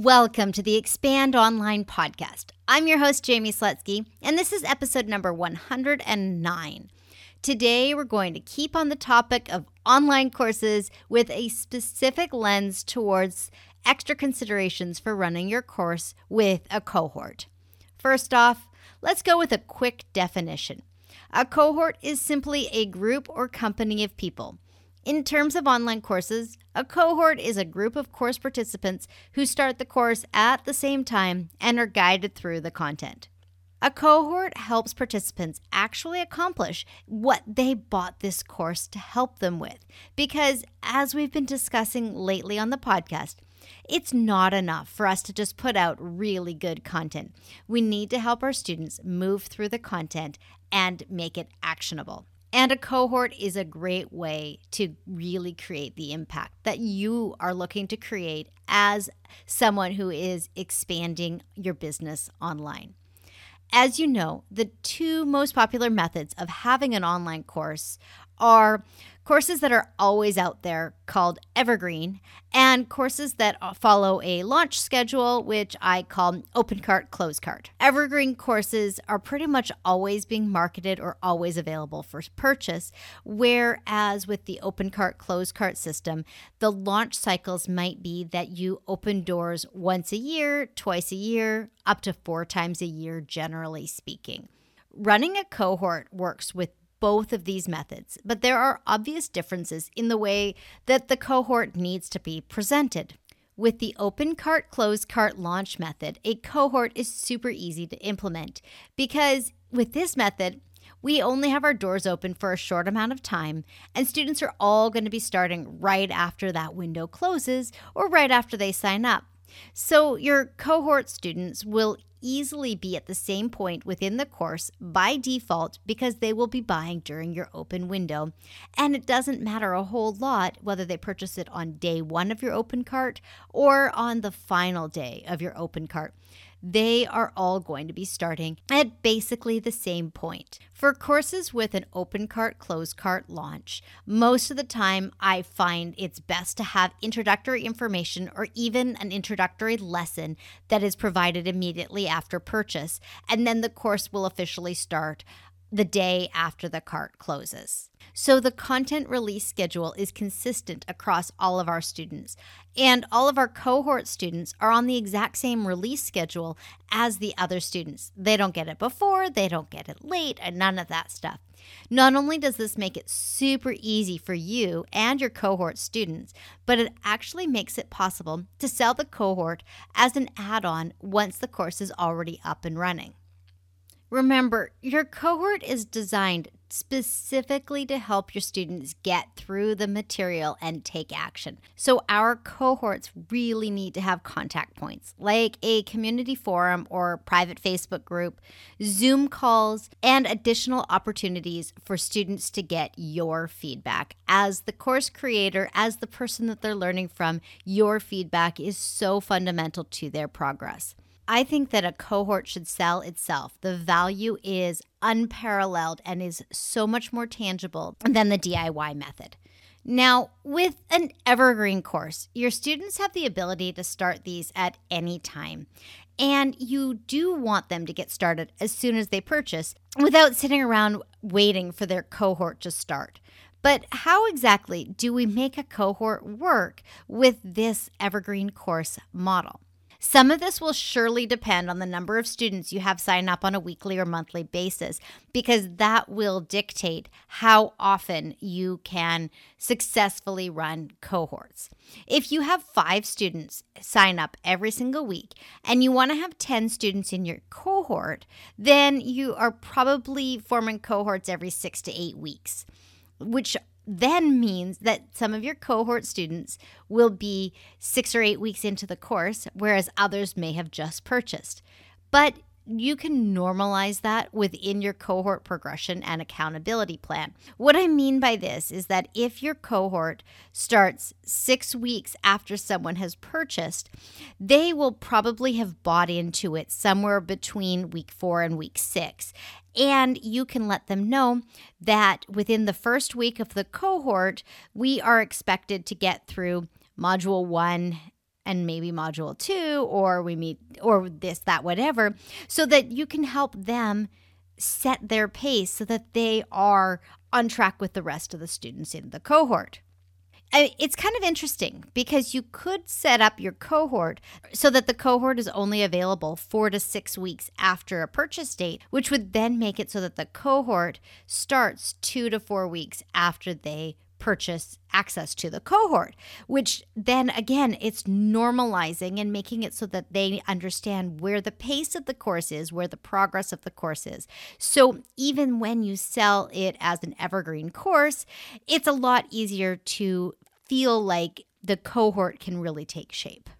Welcome to the Expand Online podcast. I'm your host, Jamie Slutsky, and this is episode number 109. Today, we're going to keep on the topic of online courses with a specific lens towards extra considerations for running your course with a cohort. First off, let's go with a quick definition. A cohort is simply a group or company of people. In terms of online courses, a cohort is a group of course participants who start the course at the same time and are guided through the content. A cohort helps participants actually accomplish what they bought this course to help them with. Because, as we've been discussing lately on the podcast, it's not enough for us to just put out really good content. We need to help our students move through the content and make it actionable. And a cohort is a great way to really create the impact that you are looking to create as someone who is expanding your business online. As you know, the two most popular methods of having an online course are courses that are always out there called Evergreen, and courses that follow a launch schedule, which I call open cart, close cart. Evergreen courses are pretty much always being marketed or always available for purchase, whereas with the open cart, close cart system, the launch cycles might be that you open doors once a year, twice a year, up to four times a year, generally speaking. Running a cohort works with both of these methods, but there are obvious differences in the way that the cohort needs to be presented. With the open cart, close cart launch method, a cohort is super easy to implement because with this method, we only have our doors open for a short amount of time, and students are all going to be starting right after that window closes or right after they sign up. So, your cohort students will easily be at the same point within the course by default because they will be buying during your open window. And it doesn't matter a whole lot whether they purchase it on day one of your open cart or on the final day of your open cart they are all going to be starting at basically the same point. For courses with an open cart, closed cart launch, most of the time I find it's best to have introductory information or even an introductory lesson that is provided immediately after purchase, and then the course will officially start the day after the cart closes. So the content release schedule is consistent across all of our students. And all of our cohort students are on the exact same release schedule as the other students. They don't get it before, they don't get it late, and none of that stuff. Not only does this make it super easy for you and your cohort students, but it actually makes it possible to sell the cohort as an add on once the course is already up and running. Remember, your cohort is designed specifically to help your students get through the material and take action. So, our cohorts really need to have contact points like a community forum or private Facebook group, Zoom calls, and additional opportunities for students to get your feedback. As the course creator, as the person that they're learning from, your feedback is so fundamental to their progress. I think that a cohort should sell itself. The value is unparalleled and is so much more tangible than the DIY method. Now, with an evergreen course, your students have the ability to start these at any time. And you do want them to get started as soon as they purchase without sitting around waiting for their cohort to start. But how exactly do we make a cohort work with this evergreen course model? Some of this will surely depend on the number of students you have sign up on a weekly or monthly basis, because that will dictate how often you can successfully run cohorts. If you have five students sign up every single week and you want to have 10 students in your cohort, then you are probably forming cohorts every six to eight weeks, which then means that some of your cohort students will be six or eight weeks into the course, whereas others may have just purchased. but you can normalize that within your cohort progression and accountability plan. What I mean by this is that if your cohort starts six weeks after someone has purchased, they will probably have bought into it somewhere between week four and week six. And you can let them know that within the first week of the cohort, we are expected to get through module one and maybe module two, or we meet, or this, that, whatever, so that you can help them set their pace so that they are on track with the rest of the students in the cohort. It's kind of interesting because you could set up your cohort so that the cohort is only available four to six weeks after a purchase date, which would then make it so that the cohort starts two to four weeks after they purchase access to the cohort, which then again, it's normalizing and making it so that they understand where the pace of the course is, where the progress of the course is. So even when you sell it as an evergreen course, it's a lot easier to feel like the cohort can really take shape.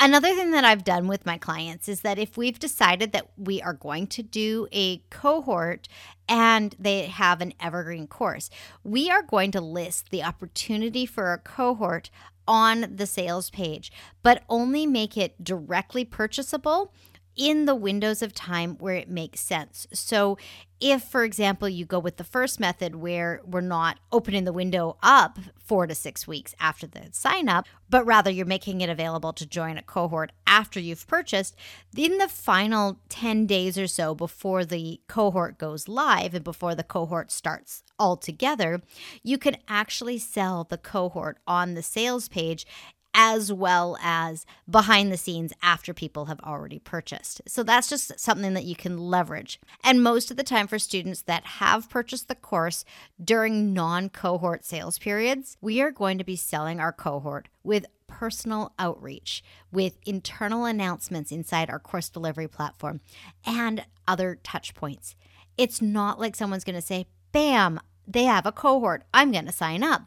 Another thing that I've done with my clients is that if we've decided that we are going to do a cohort and they have an evergreen course, we are going to list the opportunity for a cohort on the sales page, but only make it directly purchasable in the windows of time where it makes sense. So, if, for example, you go with the first method where we're not opening the window up four to six weeks after the sign up, but rather you're making it available to join a cohort after you've purchased, in the final 10 days or so before the cohort goes live and before the cohort starts altogether, you can actually sell the cohort on the sales page as well as behind the scenes after people have already purchased. So that's just something that you can leverage. And most of the time, for students that have purchased the course during non cohort sales periods, we are going to be selling our cohort with personal outreach, with internal announcements inside our course delivery platform, and other touch points. It's not like someone's going to say, Bam, they have a cohort. I'm going to sign up.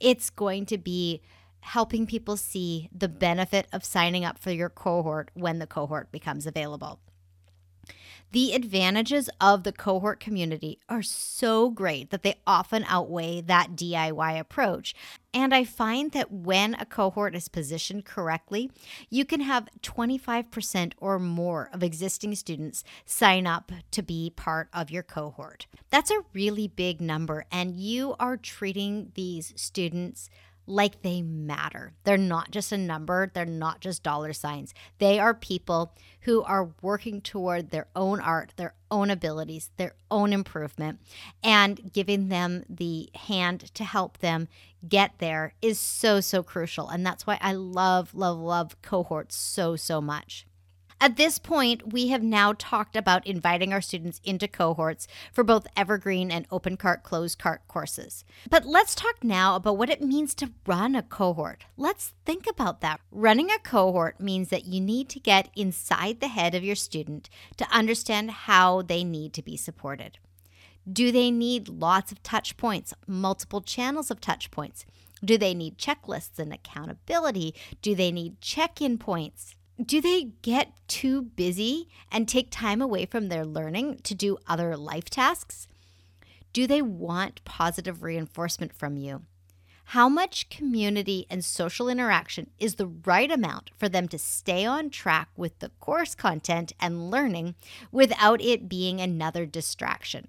It's going to be helping people see the benefit of signing up for your cohort when the cohort becomes available. The advantages of the cohort community are so great that they often outweigh that DIY approach. And I find that when a cohort is positioned correctly, you can have 25% or more of existing students sign up to be part of your cohort. That's a really big number, and you are treating these students like they matter. They're not just a number, they're not just dollar signs. They are people who are working toward their own art, their own abilities, their own improvement, and giving them the hand to help them get there is so, so crucial. And that's why I love, love, love cohorts so, so much. At this point, we have now talked about inviting our students into cohorts for both evergreen and open cart, closed cart courses. But let's talk now about what it means to run a cohort. Let's think about that. Running a cohort means that you need to get inside the head of your student to understand how they need to be supported. Do they need lots of touch points, multiple channels of touch points? Do they need checklists and accountability? Do they need check in points? Do they get too busy and take time away from their learning to do other life tasks? Do they want positive reinforcement from you? How much community and social interaction is the right amount for them to stay on track with the course content and learning without it being another distraction?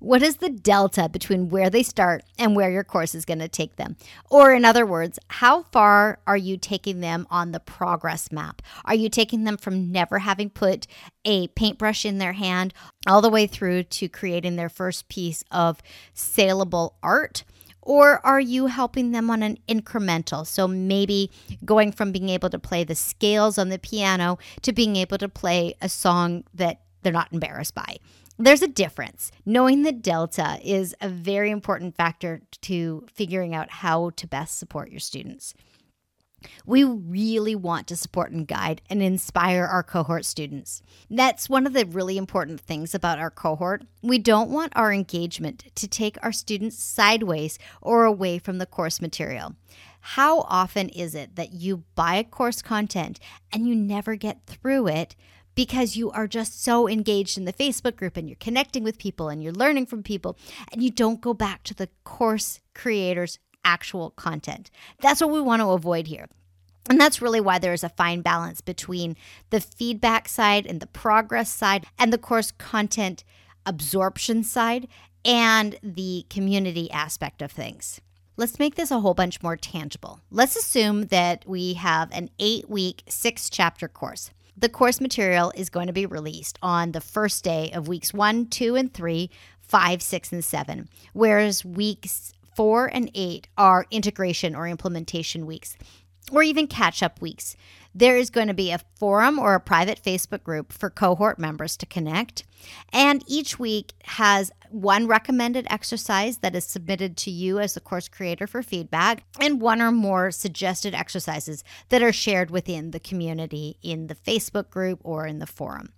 What is the delta between where they start and where your course is going to take them? Or, in other words, how far are you taking them on the progress map? Are you taking them from never having put a paintbrush in their hand all the way through to creating their first piece of saleable art? Or are you helping them on an incremental? So maybe going from being able to play the scales on the piano to being able to play a song that they're not embarrassed by there's a difference. Knowing the delta is a very important factor to figuring out how to best support your students. We really want to support and guide and inspire our cohort students. That's one of the really important things about our cohort. We don't want our engagement to take our students sideways or away from the course material. How often is it that you buy course content and you never get through it because you are just so engaged in the Facebook group and you're connecting with people and you're learning from people and you don't go back to the course creator's actual content. That's what we want to avoid here. And that's really why there is a fine balance between the feedback side and the progress side and the course content absorption side and the community aspect of things. Let's make this a whole bunch more tangible. Let's assume that we have an eight week, six chapter course. The course material is going to be released on the first day of weeks one, two, and three, five, six, and seven, whereas weeks four and eight are integration or implementation weeks or even catch up weeks. There is going to be a forum or a private Facebook group for cohort members to connect. And each week has one recommended exercise that is submitted to you as the course creator for feedback, and one or more suggested exercises that are shared within the community in the Facebook group or in the forum.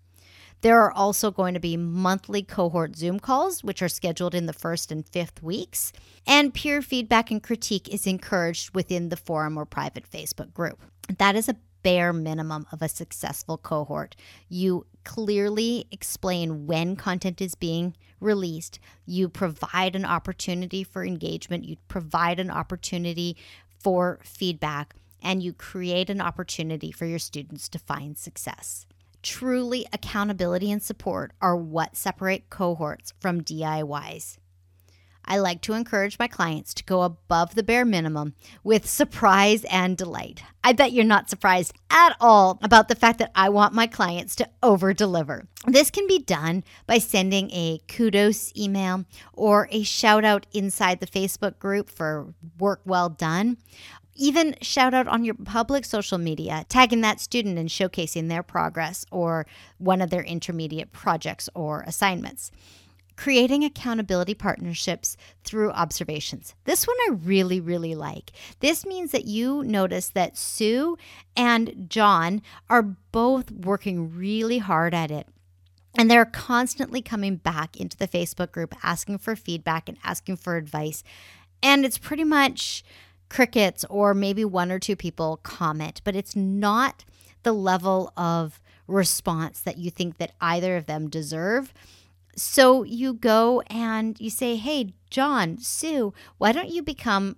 There are also going to be monthly cohort Zoom calls, which are scheduled in the first and fifth weeks, and peer feedback and critique is encouraged within the forum or private Facebook group. That is a bare minimum of a successful cohort. You clearly explain when content is being released, you provide an opportunity for engagement, you provide an opportunity for feedback, and you create an opportunity for your students to find success. Truly, accountability and support are what separate cohorts from DIYs. I like to encourage my clients to go above the bare minimum with surprise and delight. I bet you're not surprised at all about the fact that I want my clients to over deliver. This can be done by sending a kudos email or a shout out inside the Facebook group for work well done, even shout out on your public social media, tagging that student and showcasing their progress or one of their intermediate projects or assignments. Creating accountability partnerships through observations. This one I really, really like. This means that you notice that Sue and John are both working really hard at it. And they're constantly coming back into the Facebook group asking for feedback and asking for advice. And it's pretty much crickets or maybe one or two people comment, but it's not the level of response that you think that either of them deserve. So you go and you say, Hey, John, Sue, why don't you become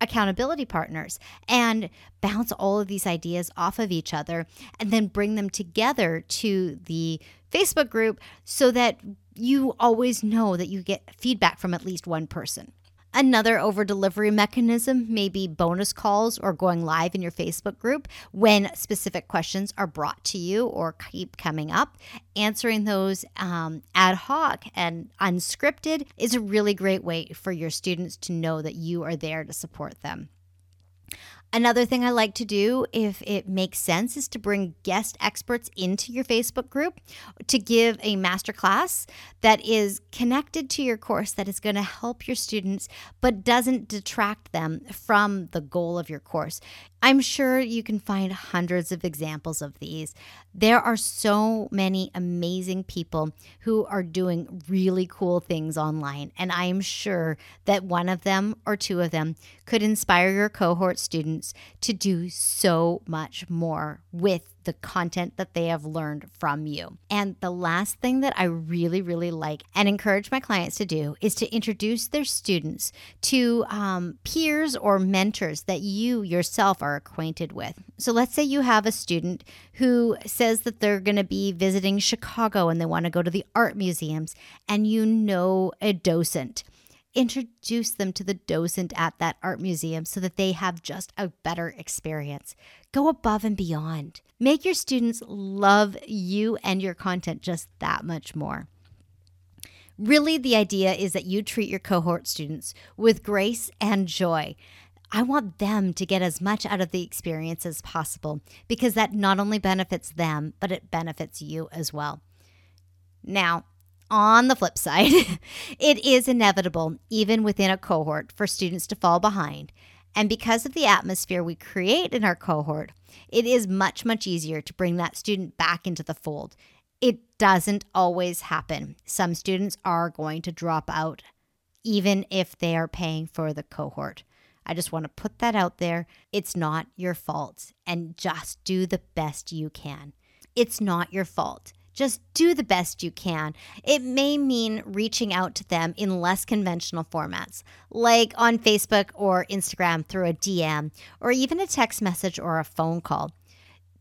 accountability partners and bounce all of these ideas off of each other and then bring them together to the Facebook group so that you always know that you get feedback from at least one person. Another over delivery mechanism may be bonus calls or going live in your Facebook group when specific questions are brought to you or keep coming up. Answering those um, ad hoc and unscripted is a really great way for your students to know that you are there to support them. Another thing I like to do, if it makes sense, is to bring guest experts into your Facebook group to give a masterclass that is connected to your course that is going to help your students but doesn't detract them from the goal of your course. I'm sure you can find hundreds of examples of these. There are so many amazing people who are doing really cool things online, and I am sure that one of them or two of them could inspire your cohort students to do so much more with the content that they have learned from you. And the last thing that I really, really like and encourage my clients to do is to introduce their students to um, peers or mentors that you yourself are acquainted with. So let's say you have a student who says that they're going to be visiting Chicago and they want to go to the art museums, and you know a docent introduce them to the docent at that art museum so that they have just a better experience. Go above and beyond. Make your students love you and your content just that much more. Really, the idea is that you treat your cohort students with grace and joy. I want them to get as much out of the experience as possible because that not only benefits them, but it benefits you as well. Now, on the flip side, it is inevitable, even within a cohort, for students to fall behind. And because of the atmosphere we create in our cohort, it is much, much easier to bring that student back into the fold. It doesn't always happen. Some students are going to drop out, even if they are paying for the cohort. I just want to put that out there. It's not your fault, and just do the best you can. It's not your fault. Just do the best you can. It may mean reaching out to them in less conventional formats, like on Facebook or Instagram through a DM, or even a text message or a phone call.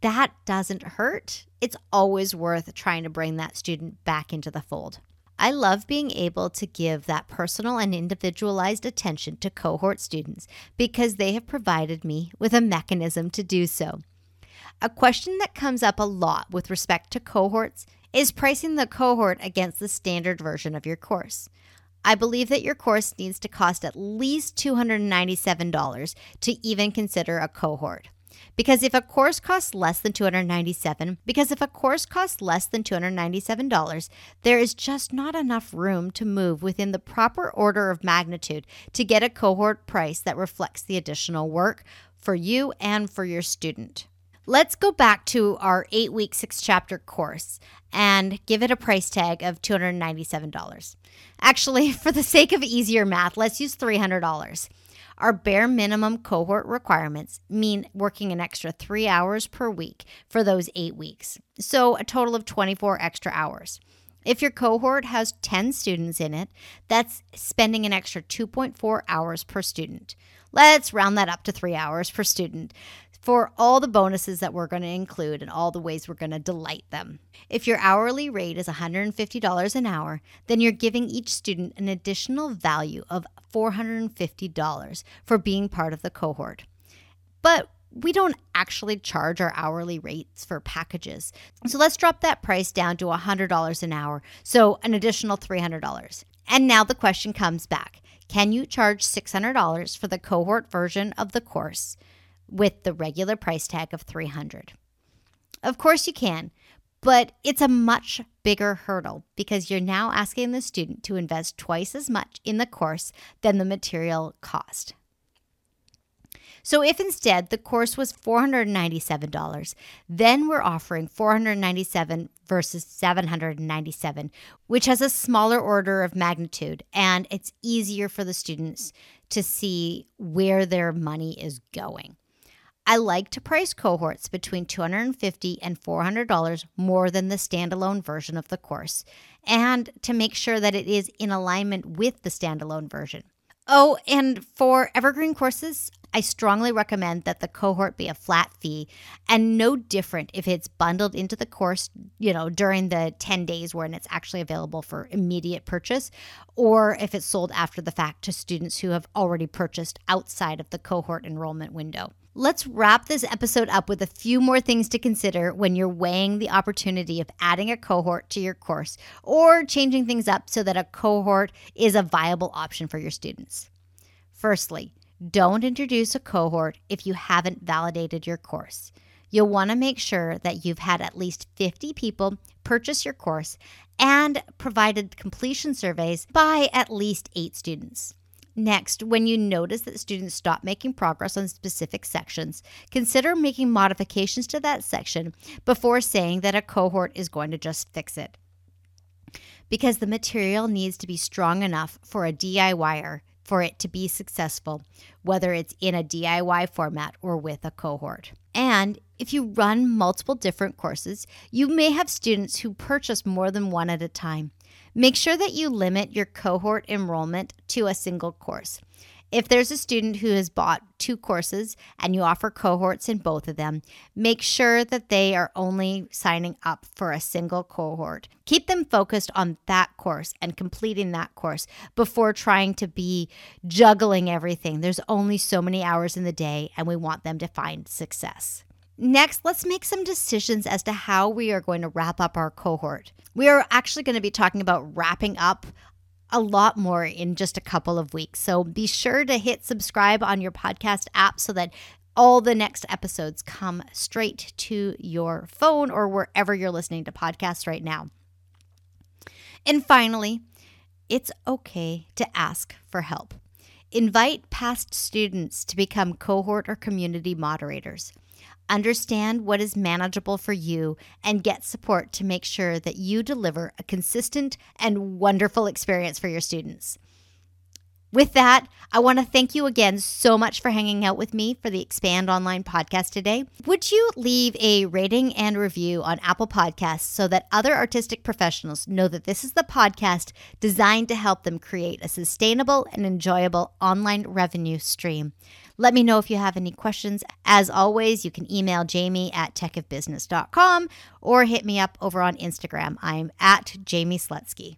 That doesn't hurt. It's always worth trying to bring that student back into the fold. I love being able to give that personal and individualized attention to cohort students because they have provided me with a mechanism to do so. A question that comes up a lot with respect to cohorts is pricing the cohort against the standard version of your course. I believe that your course needs to cost at least $297 to even consider a cohort. Because if a course costs less than 297, because if a course costs less than $297, there is just not enough room to move within the proper order of magnitude to get a cohort price that reflects the additional work for you and for your student. Let's go back to our eight week, six chapter course and give it a price tag of $297. Actually, for the sake of easier math, let's use $300. Our bare minimum cohort requirements mean working an extra three hours per week for those eight weeks. So, a total of 24 extra hours. If your cohort has 10 students in it, that's spending an extra 2.4 hours per student. Let's round that up to three hours per student for all the bonuses that we're going to include and all the ways we're going to delight them. If your hourly rate is $150 an hour, then you're giving each student an additional value of $450 for being part of the cohort. But we don't actually charge our hourly rates for packages. So let's drop that price down to $100 an hour, so an additional $300. And now the question comes back Can you charge $600 for the cohort version of the course? With the regular price tag of 300. Of course you can, but it's a much bigger hurdle because you're now asking the student to invest twice as much in the course than the material cost. So if instead the course was $497, then we're offering 497 versus 797, which has a smaller order of magnitude and it's easier for the students to see where their money is going. I like to price cohorts between 250 and $400 more than the standalone version of the course, and to make sure that it is in alignment with the standalone version. Oh, and for evergreen courses, I strongly recommend that the cohort be a flat fee and no different if it's bundled into the course, you know, during the 10 days when it's actually available for immediate purchase, or if it's sold after the fact to students who have already purchased outside of the cohort enrollment window. Let's wrap this episode up with a few more things to consider when you're weighing the opportunity of adding a cohort to your course or changing things up so that a cohort is a viable option for your students. Firstly, don't introduce a cohort if you haven't validated your course. You'll want to make sure that you've had at least 50 people purchase your course and provided completion surveys by at least eight students. Next, when you notice that students stop making progress on specific sections, consider making modifications to that section before saying that a cohort is going to just fix it. Because the material needs to be strong enough for a DIYer for it to be successful, whether it's in a DIY format or with a cohort. And if you run multiple different courses, you may have students who purchase more than one at a time. Make sure that you limit your cohort enrollment to a single course. If there's a student who has bought two courses and you offer cohorts in both of them, make sure that they are only signing up for a single cohort. Keep them focused on that course and completing that course before trying to be juggling everything. There's only so many hours in the day, and we want them to find success. Next, let's make some decisions as to how we are going to wrap up our cohort. We are actually going to be talking about wrapping up a lot more in just a couple of weeks. So be sure to hit subscribe on your podcast app so that all the next episodes come straight to your phone or wherever you're listening to podcasts right now. And finally, it's okay to ask for help. Invite past students to become cohort or community moderators. Understand what is manageable for you and get support to make sure that you deliver a consistent and wonderful experience for your students. With that, I want to thank you again so much for hanging out with me for the Expand Online podcast today. Would you leave a rating and review on Apple Podcasts so that other artistic professionals know that this is the podcast designed to help them create a sustainable and enjoyable online revenue stream? Let me know if you have any questions. As always, you can email jamie at techofbusiness.com or hit me up over on Instagram. I'm at Jamie Slutsky.